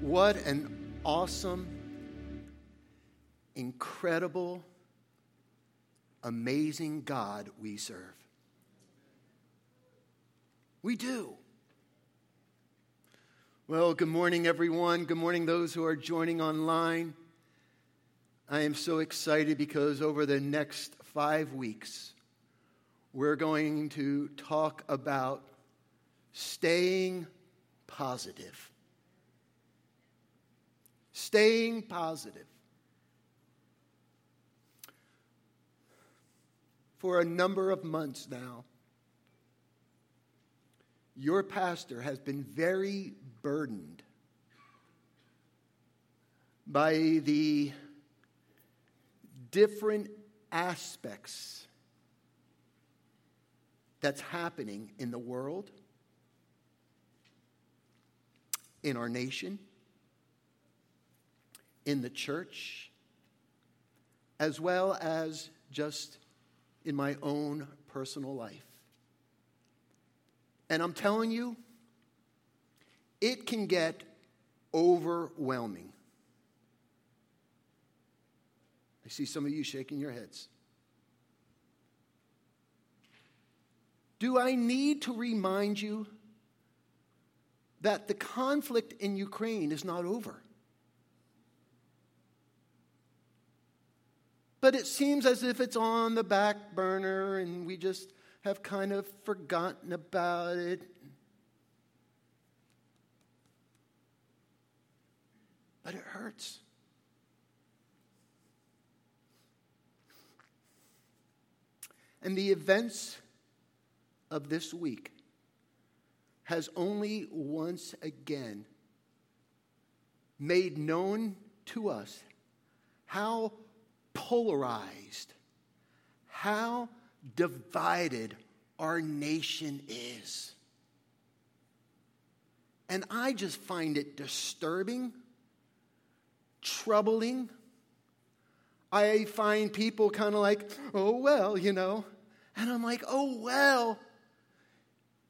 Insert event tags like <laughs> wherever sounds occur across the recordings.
What an awesome, incredible, amazing God we serve. We do. Well, good morning, everyone. Good morning, those who are joining online. I am so excited because over the next five weeks, we're going to talk about staying positive. Staying positive. For a number of months now, your pastor has been very burdened by the different aspects that's happening in the world, in our nation, in the church, as well as just in my own personal life. And I'm telling you, it can get overwhelming. I see some of you shaking your heads. Do I need to remind you that the conflict in Ukraine is not over? But it seems as if it's on the back burner and we just have kind of forgotten about it. But it hurts. And the events of this week has only once again made known to us how polarized, how divided our nation is. And I just find it disturbing, troubling. I find people kind of like, oh, well, you know. And I'm like, oh, well.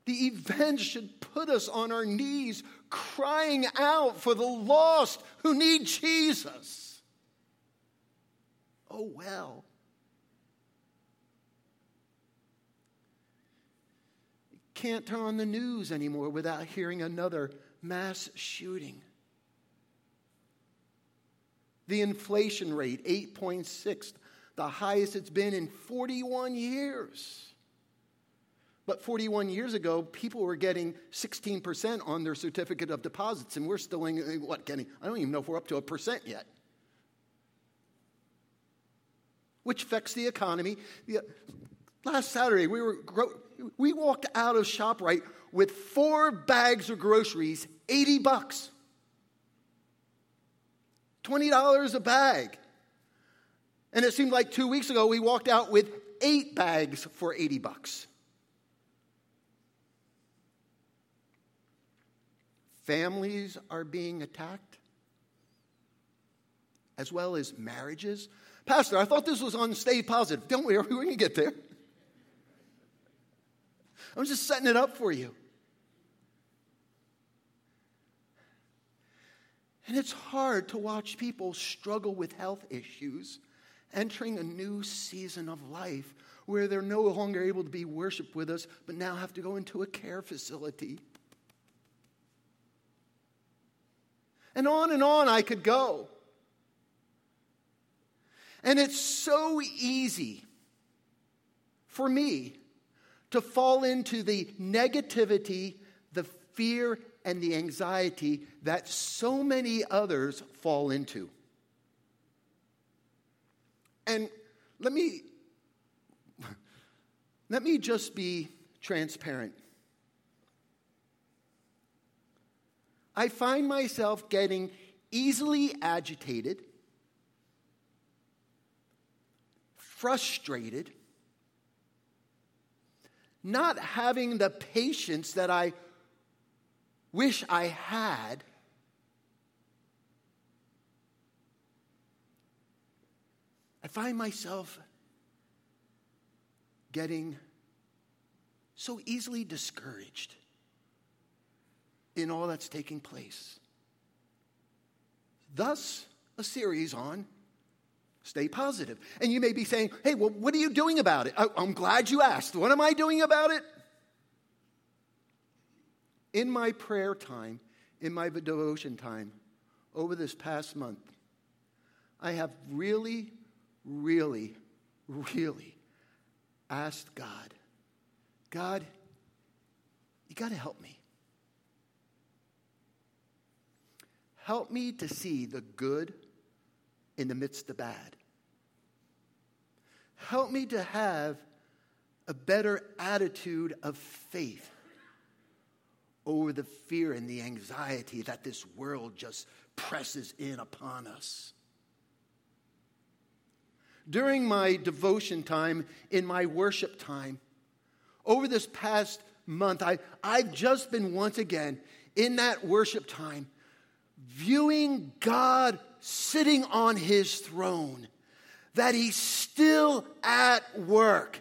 The event should put us on our knees crying out for the lost who need Jesus. Oh, well. can't turn on the news anymore without hearing another mass shooting. The inflation rate, 8.6, the highest it's been in 41 years. But 41 years ago, people were getting 16% on their certificate of deposits, and we're still in, what, getting, I don't even know if we're up to a percent yet. Which affects the economy. Last Saturday, we, were, we walked out of ShopRite with four bags of groceries, 80 bucks. $20 a bag. And it seemed like two weeks ago we walked out with eight bags for 80 bucks. Families are being attacked, as well as marriages. Pastor, I thought this was on Stay Positive. Don't worry, we're going to get there. I'm just setting it up for you. And it's hard to watch people struggle with health issues entering a new season of life where they're no longer able to be worshiped with us, but now have to go into a care facility. And on and on I could go. And it's so easy for me to fall into the negativity, the fear, and the anxiety that so many others fall into. And let me <laughs> let me just be transparent. I find myself getting easily agitated, frustrated, not having the patience that I wish I had. I find myself getting so easily discouraged in all that's taking place. Thus, a series on stay positive. And you may be saying, hey, well, what are you doing about it? I, I'm glad you asked. What am I doing about it? In my prayer time, in my devotion time, over this past month, I have really, really, really asked God, God, you got to help me. Help me to see the good in the midst of bad. Help me to have a better attitude of faith over the fear and the anxiety that this world just presses in upon us. During my devotion time, in my worship time, over this past month, I, I've just been once again in that worship time viewing God sitting on his throne, that he's still at work,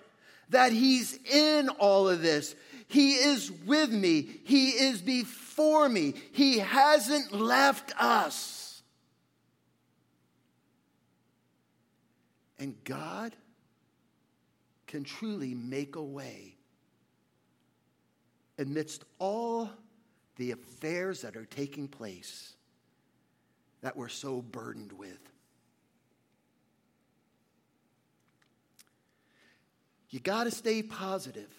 that he's in all of this. He is with me, he is before me, he hasn't left us. And God can truly make a way amidst all the affairs that are taking place that we're so burdened with. You got to stay positive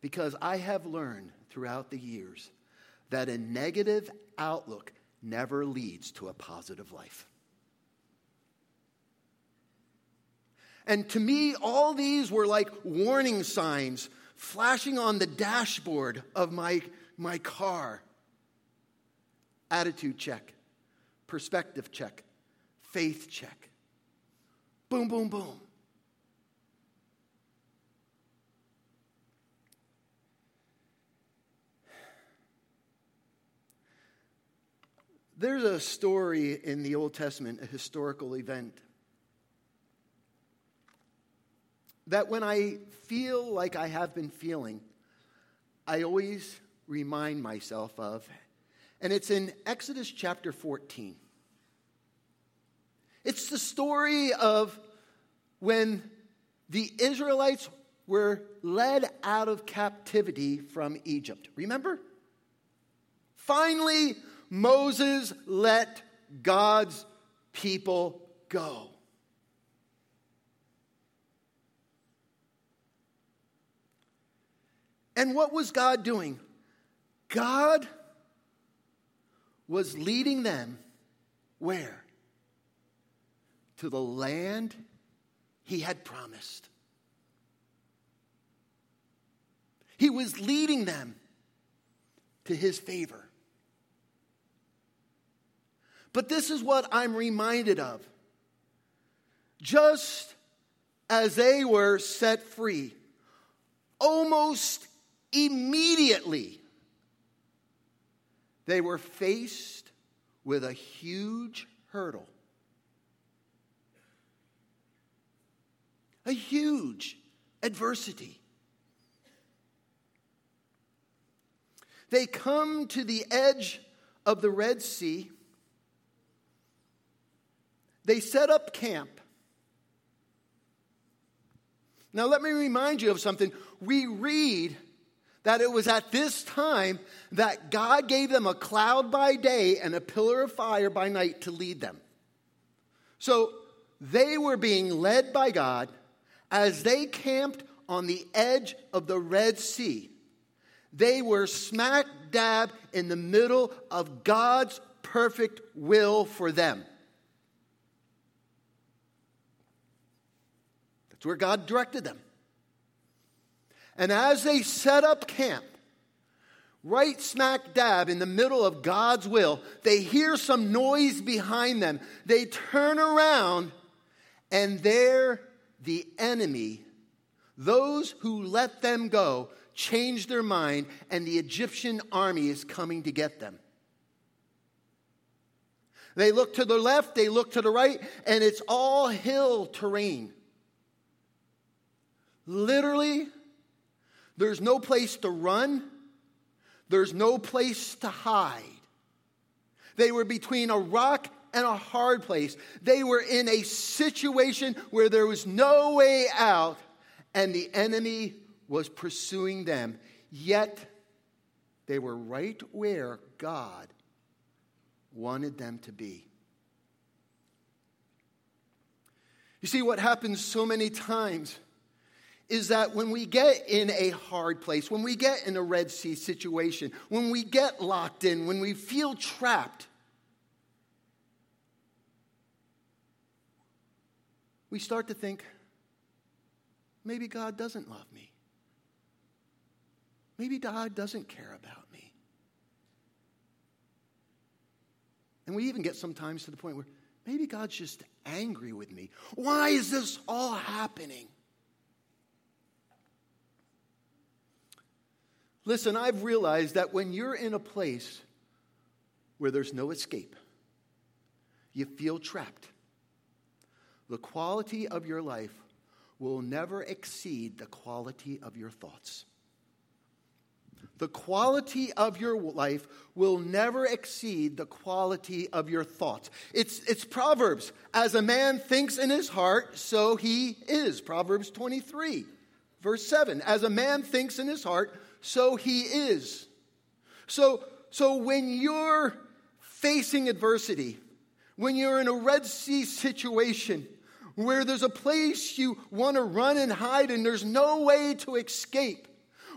because I have learned throughout the years that a negative outlook never leads to a positive life. And to me, all these were like warning signs flashing on the dashboard of my, my car. Attitude check perspective check, faith check. Boom, boom, boom. There's a story in the Old Testament, a historical event, that when I feel like I have been feeling, I always remind myself of. And it's in Exodus chapter 14. It's the story of when the Israelites were led out of captivity from Egypt. Remember? Finally, Moses let God's people go. And what was God doing? God was leading them where? To the land he had promised. He was leading them to his favor. But this is what I'm reminded of. Just as they were set free, almost immediately, they were faced with a huge hurdle. A huge adversity. They come to the edge of the Red Sea. They set up camp. Now, let me remind you of something. We read that it was at this time that God gave them a cloud by day and a pillar of fire by night to lead them. So they were being led by God as they camped on the edge of the Red Sea, they were smack dab in the middle of God's perfect will for them. That's where God directed them. And as they set up camp, right smack dab in the middle of God's will, they hear some noise behind them. They turn around, and there the enemy, those who let them go, change their mind, and the Egyptian army is coming to get them. They look to the left, they look to the right, and it's all hill terrain. Literally, there's no place to run, there's no place to hide. They were between a rock and a hard place. They were in a situation where there was no way out, and the enemy was pursuing them. Yet, they were right where God wanted them to be. You see, what happens so many times is that when we get in a hard place, when we get in a Red Sea situation, when we get locked in, when we feel trapped, we start to think, maybe God doesn't love me. Maybe God doesn't care about me. And we even get sometimes to the point where maybe God's just angry with me. Why is this all happening? Listen, I've realized that when you're in a place where there's no escape, you feel trapped, the quality of your life will never exceed the quality of your thoughts. The quality of your life will never exceed the quality of your thoughts. It's, it's Proverbs. As a man thinks in his heart, so he is. Proverbs 23, verse 7. As a man thinks in his heart, so he is. So, so when you're facing adversity, when you're in a Red Sea situation where there's a place you want to run and hide and there's no way to escape,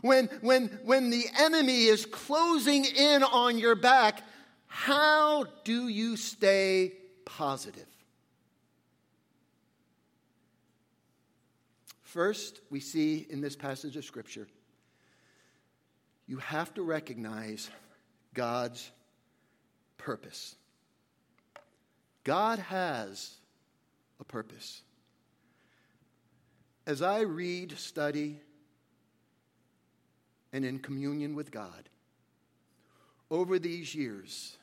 when, when, when the enemy is closing in on your back, how do you stay positive? First, we see in this passage of Scripture you have to recognize God's purpose. God has a purpose. As I read, study, and in communion with God, over these years,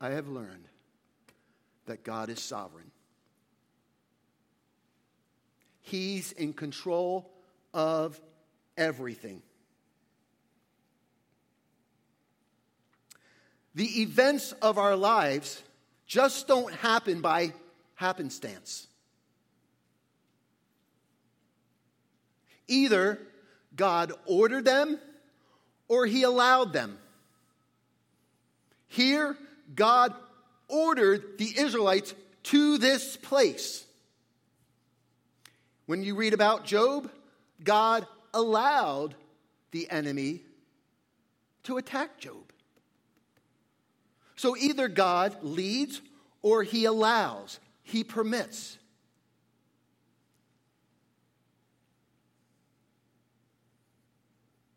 I have learned that God is sovereign. He's in control of everything. The events of our lives just don't happen by happenstance. Either God ordered them or he allowed them. Here, God ordered the Israelites to this place. When you read about Job, God allowed the enemy to attack Job. So either God leads or he allows, he permits.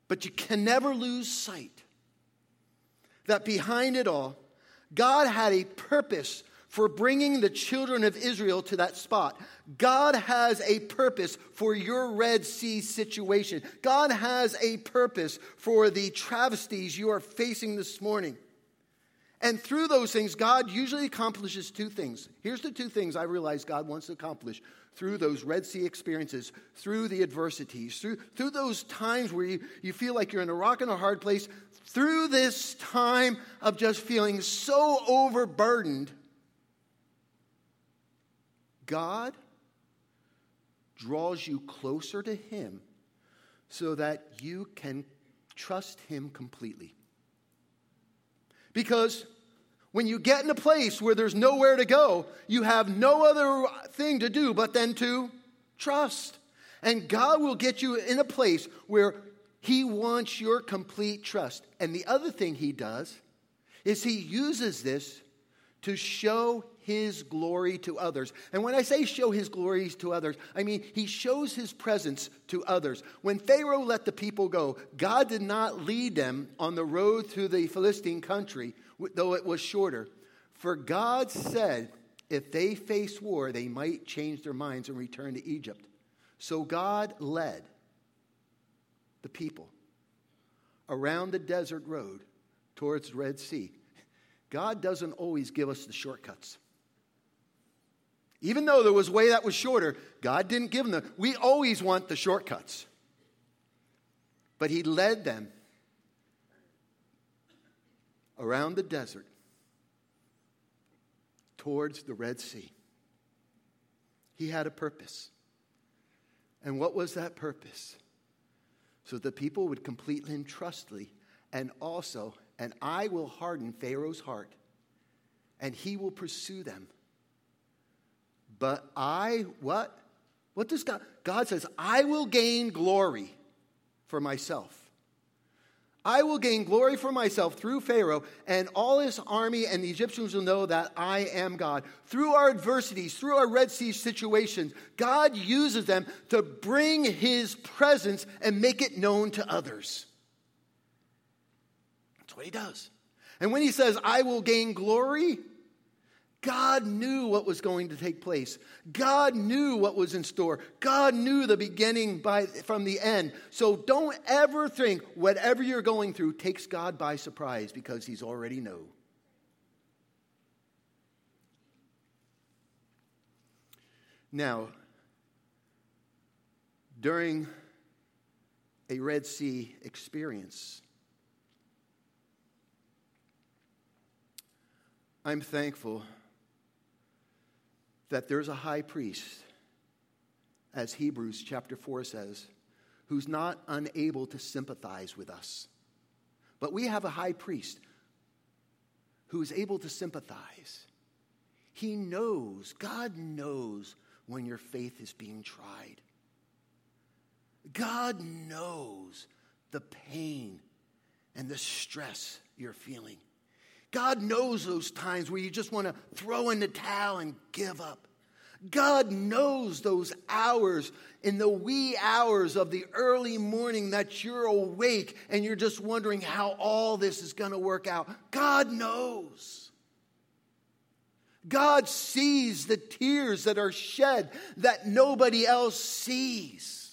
But you can never lose sight that behind it all, God had a purpose for bringing the children of Israel to that spot. God has a purpose for your Red Sea situation. God has a purpose for the travesties you are facing this morning. And through those things, God usually accomplishes two things. Here's the two things I realize God wants to accomplish through those Red Sea experiences, through the adversities, through, through those times where you, you feel like you're in a rock and a hard place, through this time of just feeling so overburdened. God draws you closer to Him so that you can trust Him completely. Because when you get in a place where there's nowhere to go, you have no other thing to do but then to trust. And God will get you in a place where He wants your complete trust. And the other thing He does is He uses this to show his glory to others. And when I say show his glories to others, I mean he shows his presence to others. When Pharaoh let the people go, God did not lead them on the road through the Philistine country though it was shorter. For God said, if they face war, they might change their minds and return to Egypt. So God led the people around the desert road towards Red Sea. God doesn't always give us the shortcuts. Even though there was a way that was shorter, God didn't give them the. We always want the shortcuts. But He led them around the desert towards the Red Sea. He had a purpose. And what was that purpose? So the people would completely and trustly, and also, and I will harden Pharaoh's heart, and he will pursue them. But I, what? What does God? God says, I will gain glory for myself. I will gain glory for myself through Pharaoh and all his army, and the Egyptians will know that I am God. Through our adversities, through our Red Sea situations, God uses them to bring his presence and make it known to others. That's what he does. And when he says, I will gain glory, God knew what was going to take place. God knew what was in store. God knew the beginning by, from the end. So don't ever think whatever you're going through takes God by surprise because he's already know. Now, during a Red Sea experience, I'm thankful that there's a high priest, as Hebrews chapter 4 says, who's not unable to sympathize with us. But we have a high priest who is able to sympathize. He knows, God knows when your faith is being tried. God knows the pain and the stress you're feeling. God knows those times where you just want to throw in the towel and give up. God knows those hours in the wee hours of the early morning that you're awake and you're just wondering how all this is going to work out. God knows. God sees the tears that are shed that nobody else sees.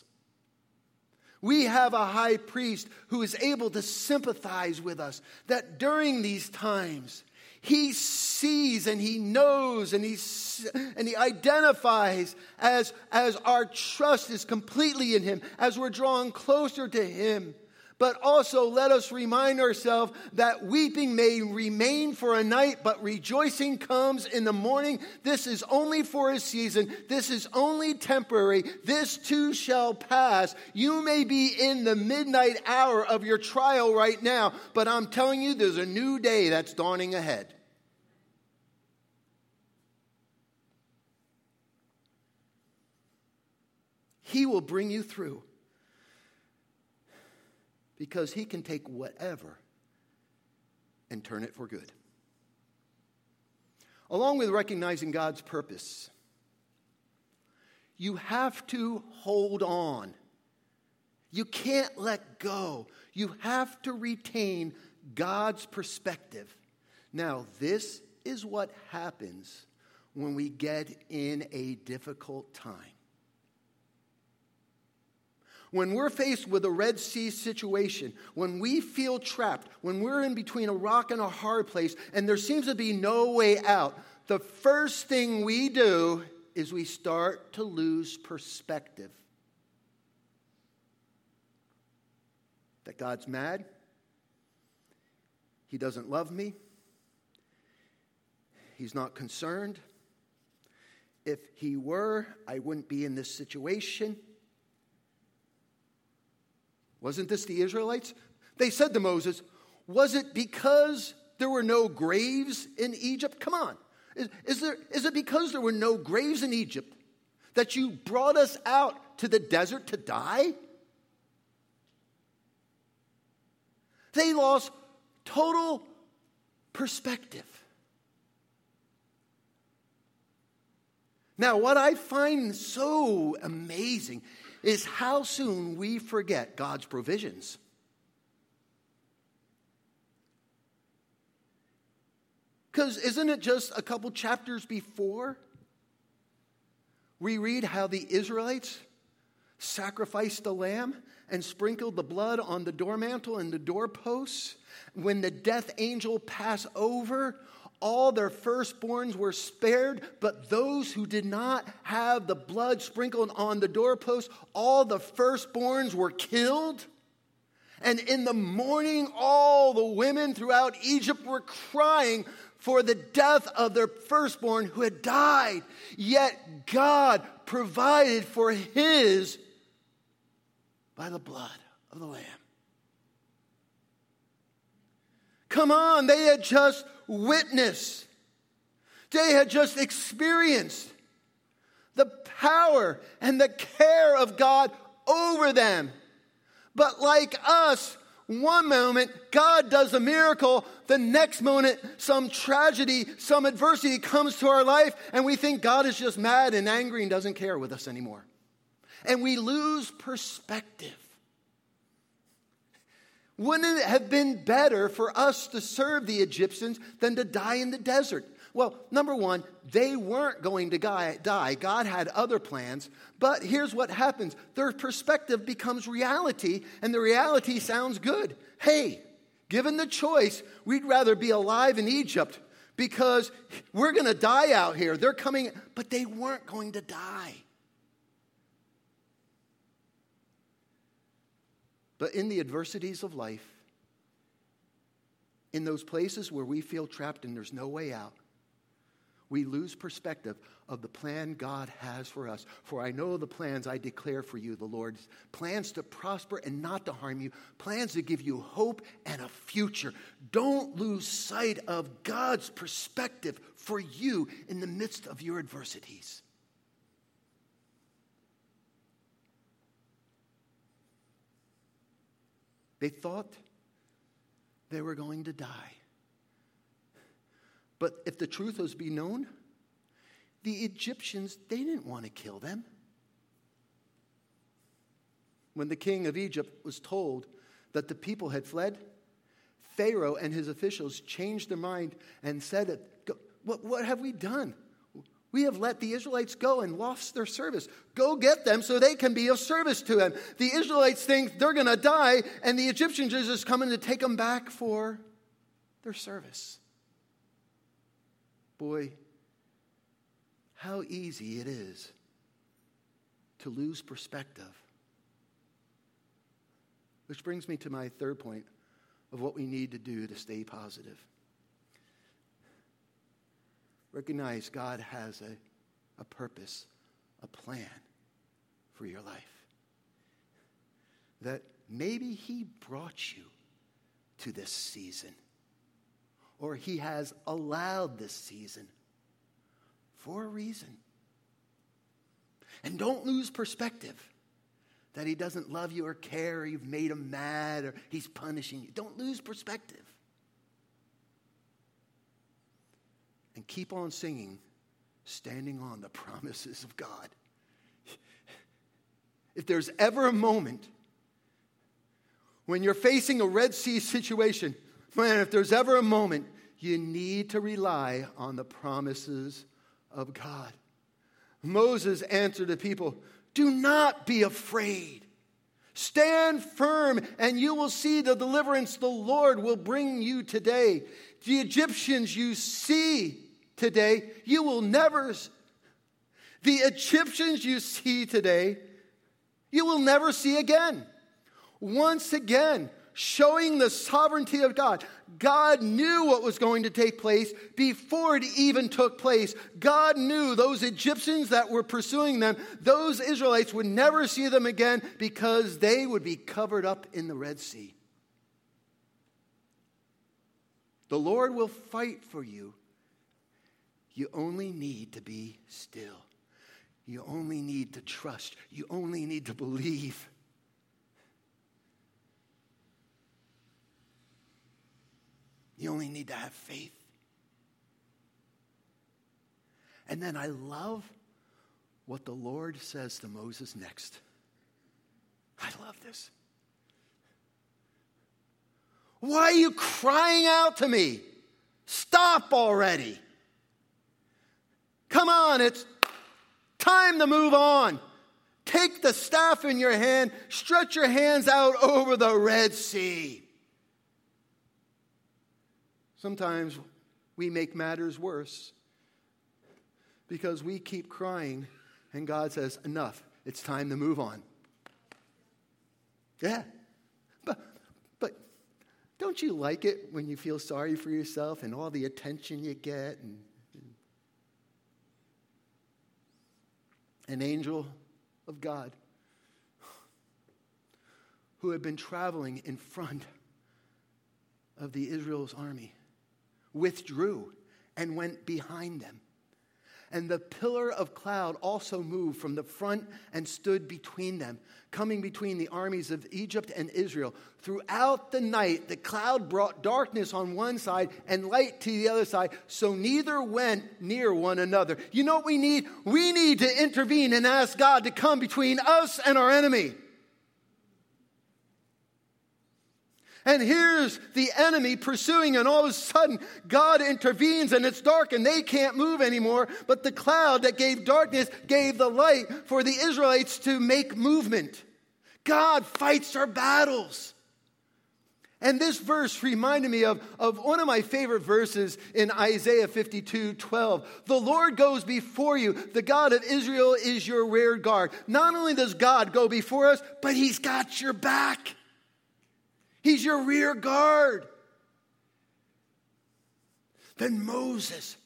We have a high priest who is able to sympathize with us, that during these times, he sees and he knows and he, and he identifies as, as our trust is completely in him, as we're drawing closer to him. But also let us remind ourselves that weeping may remain for a night, but rejoicing comes in the morning. This is only for a season. This is only temporary. This too shall pass. You may be in the midnight hour of your trial right now, but I'm telling you, there's a new day that's dawning ahead. He will bring you through because he can take whatever and turn it for good. Along with recognizing God's purpose, you have to hold on. You can't let go. You have to retain God's perspective. Now, this is what happens when we get in a difficult time. When we're faced with a Red Sea situation, when we feel trapped, when we're in between a rock and a hard place, and there seems to be no way out, the first thing we do is we start to lose perspective. That God's mad, He doesn't love me, He's not concerned. If He were, I wouldn't be in this situation. Wasn't this the Israelites? They said to Moses, Was it because there were no graves in Egypt? Come on. Is, is, there, is it because there were no graves in Egypt that you brought us out to the desert to die? They lost total perspective. Now, what I find so amazing is how soon we forget God's provisions. Because isn't it just a couple chapters before we read how the Israelites sacrificed the lamb and sprinkled the blood on the doormantle and the doorposts? When the death angel passed over, all their firstborns were spared, but those who did not have the blood sprinkled on the doorpost, all the firstborns were killed. And in the morning, all the women throughout Egypt were crying for the death of their firstborn who had died. Yet God provided for his by the blood of the Lamb. Come on, they had just witnessed, they had just experienced the power and the care of God over them. But like us, one moment God does a miracle, the next moment some tragedy, some adversity comes to our life, and we think God is just mad and angry and doesn't care with us anymore. And we lose perspective. Wouldn't it have been better for us to serve the Egyptians than to die in the desert? Well, number one, they weren't going to die. God had other plans. But here's what happens their perspective becomes reality, and the reality sounds good. Hey, given the choice, we'd rather be alive in Egypt because we're going to die out here. They're coming, but they weren't going to die. But in the adversities of life, in those places where we feel trapped and there's no way out, we lose perspective of the plan God has for us. For I know the plans I declare for you, the Lord's plans to prosper and not to harm you, plans to give you hope and a future. Don't lose sight of God's perspective for you in the midst of your adversities. They thought they were going to die. But if the truth was be known, the Egyptians, they didn't want to kill them. When the king of Egypt was told that the people had fled, Pharaoh and his officials changed their mind and said, what, what have we done? We have let the Israelites go and lost their service. Go get them so they can be of service to them. The Israelites think they're going to die, and the Egyptians are coming to take them back for their service boy, how easy it is to lose perspective. Which brings me to my third point of what we need to do to stay positive. Recognize God has a, a purpose, a plan for your life. That maybe He brought you to this season or He has allowed this season for a reason. And don't lose perspective that He doesn't love you or care, or you've made Him mad, or He's punishing you. Don't lose perspective. And keep on singing, standing on the <laughs> promises of God. If there's ever a moment when you're facing a Red Sea situation, man, if there's ever a moment you need to rely on the promises of God. Moses answered the people, Do not be afraid. Stand firm, and you will see the deliverance the Lord will bring you today. The Egyptians you see today, you will never. The Egyptians you see today, you will never see again. Once again, showing the sovereignty of God. God knew what was going to take place before it even took place. God knew those Egyptians that were pursuing them, those Israelites would never see them again because they would be covered up in the Red Sea. The Lord will fight for you. You only need to be still. You only need to trust. You only need to believe. You only need to have faith. And then I love what the Lord says to Moses next. I love this. Why are you crying out to me? Stop already. Come on, it's time to move on. Take the staff in your hand, stretch your hands out over the Red Sea. Sometimes we make matters worse because we keep crying and God says, Enough, it's time to move on. Yeah. But, but don't you like it when you feel sorry for yourself and all the attention you get? And, an angel of God who had been traveling in front of the Israel's army withdrew and went behind them. And the pillar of cloud also moved from the front and stood between them, coming between the armies of Egypt and Israel. Throughout the night, the cloud brought darkness on one side and light to the other side, so neither went near one another. You know what we need? We need to intervene and ask God to come between us and our enemy. And here's the enemy pursuing, and all of a sudden, God intervenes, and it's dark, and they can't move anymore. But the cloud that gave darkness gave the light for the Israelites to make movement. God fights our battles. And this verse reminded me of, of one of my favorite verses in Isaiah 52 12. The Lord goes before you. The God of Israel is your rear guard. Not only does God go before us, but He's got your back. He's your rear guard. Then Moses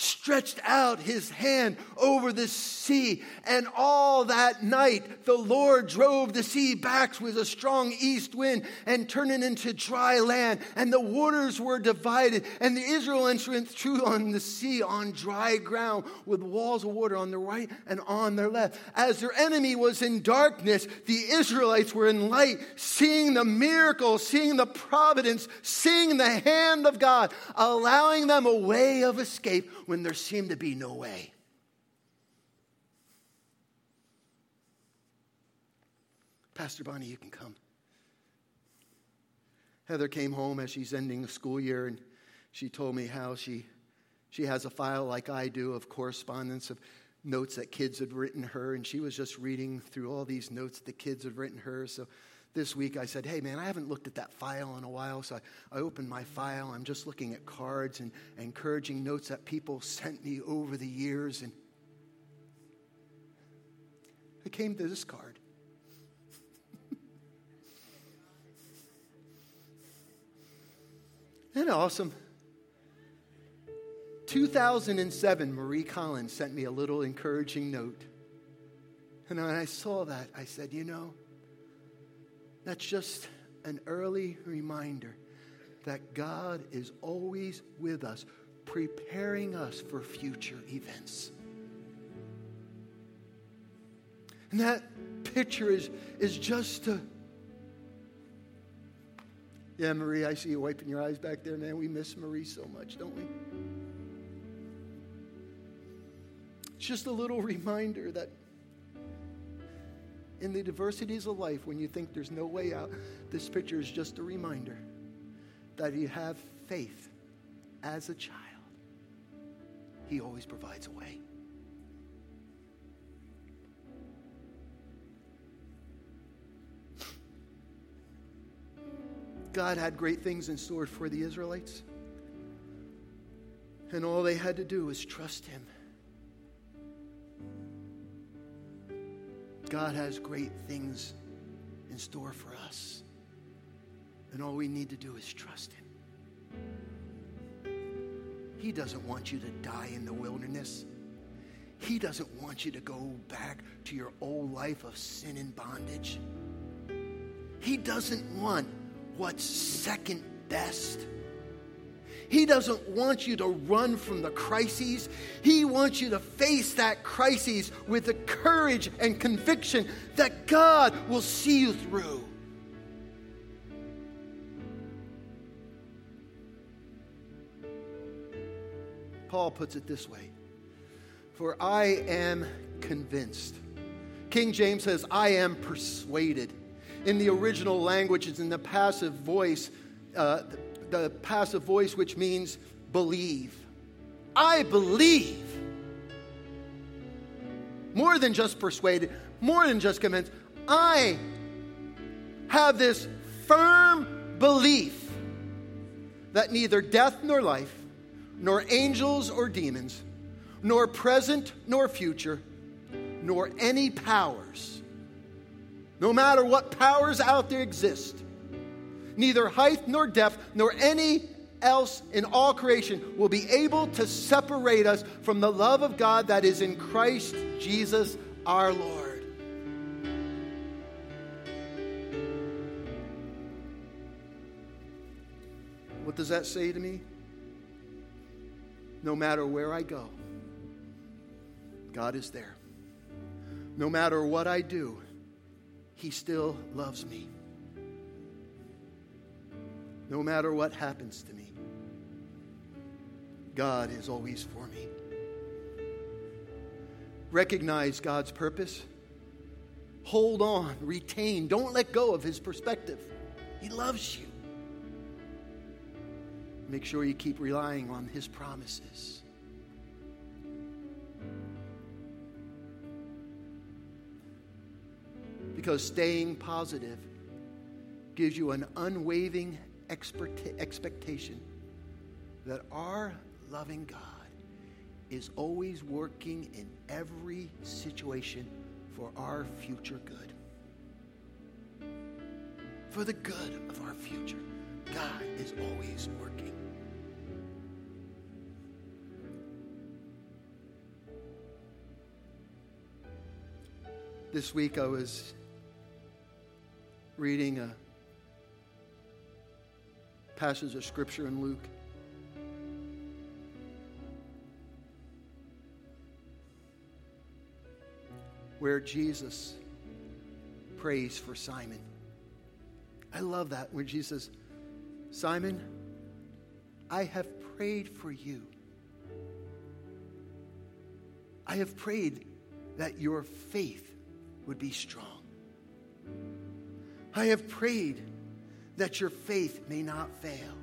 stretched out his hand over the sea. And all that night, the Lord drove the sea back with a strong east wind and turned it into dry land. And the waters were divided. And the Israelites went through on the sea on dry ground with walls of water on the right and on their left. As their enemy was in darkness, the Israelites were in light, seeing the miracle, seeing the providence, seeing the hand of God, allowing them a way of escape when there seemed to be no way. Pastor Bonnie, you can come. Heather came home as she's ending the school year and she told me how she, she has a file like I do of correspondence of notes that kids had written her, and she was just reading through all these notes the kids had written her. So this week I said, Hey, man, I haven't looked at that file in a while. So I, I opened my file. I'm just looking at cards and, encouraging notes that people sent me over the years. And I came to this card. <laughs> Isn't awesome? 2007, Marie Collins sent me a little encouraging note. And when I saw that, I said, you know, that's just an early reminder that God is always with us, preparing us for future events. And that picture is, is just a. Yeah, Marie, I see you wiping your eyes back there, man. We miss Marie so much, don't we? It's just a little <laughs> reminder that in the diversities of life, when you think there's no way out, this picture is just a reminder that you have faith as a child. He always provides a way. God had great things in store for the Israelites. And all they had to do was trust Him. God has great things in store for us. And all we need to do is trust Him. He doesn't want you to die in the wilderness. He doesn't want you to go back to your old life of sin and bondage. He doesn't want what's second best. He doesn't want you to run from the crises. He wants you to face that crisis with the courage and conviction that God will see you through. Paul puts it this way For I am convinced. King James says, I am persuaded. In the original language, it's in the passive voice. Uh, the passive voice, which means believe. I believe. More than just persuaded, more than just convinced. I have this firm belief that neither death nor life, nor angels or demons, nor present nor future, nor any powers, no matter what powers out there exist, neither height nor depth, nor any else in all creation will be able to separate us from the love of God that is in Christ Jesus our Lord. What does that say to me? No matter where I go, God is there. No matter what I do, He still loves me. No matter what happens to me, God is always for me. Recognize God's purpose. Hold on, retain, don't let go of His perspective. He loves you. Make sure you keep relying on His promises. Because staying positive gives you an unwavering expectation that our loving God is always working in every situation for our future good. For the good of our future, God is always working. This week I was reading a passage of scripture in Luke. Where Jesus prays for Simon. I love that when Jesus, says, Simon, I have prayed for you. I have prayed that your faith would be strong. I have prayed that your faith may not fail.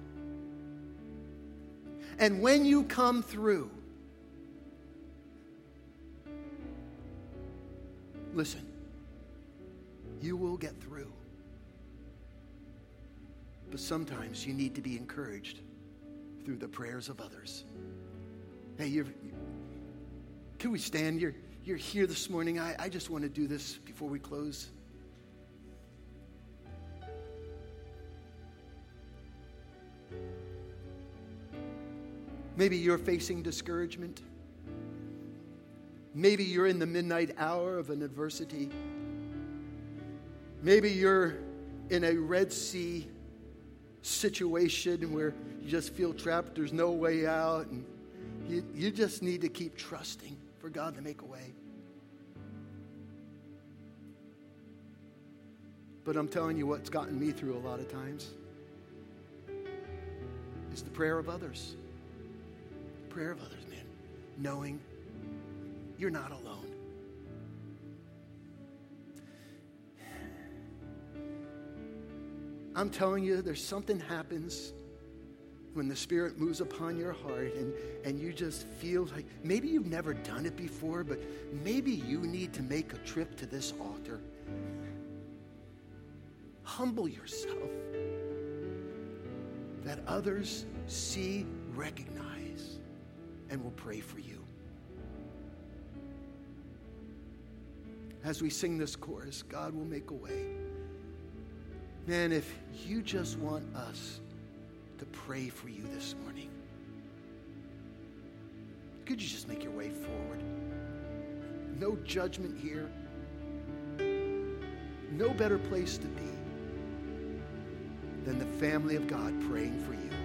And when you come through, listen, you will get through. But sometimes you need to be encouraged through the prayers of others. Hey, you're, can we stand? You're, you're here this morning. I, I just want to do this before we close. Maybe you're facing discouragement. Maybe you're in the midnight hour of an adversity. Maybe you're in a Red Sea situation where you just feel trapped, there's no way out, and you, you just need to keep trusting for God to make a way. But I'm telling you what's gotten me through a lot of times is the prayer of others. Prayer of others, man. Knowing you're not alone. I'm telling you, there's something happens when the Spirit moves upon your heart and, and you just feel like maybe you've never done it before, but maybe you need to make a trip to this altar. Humble yourself that others see, recognize, and we'll pray for you. As we sing this chorus, God will make a way. Man, if you just want us to pray for you this morning. Could you just make your way forward? No judgment here. No better place to be than the family of God praying for you.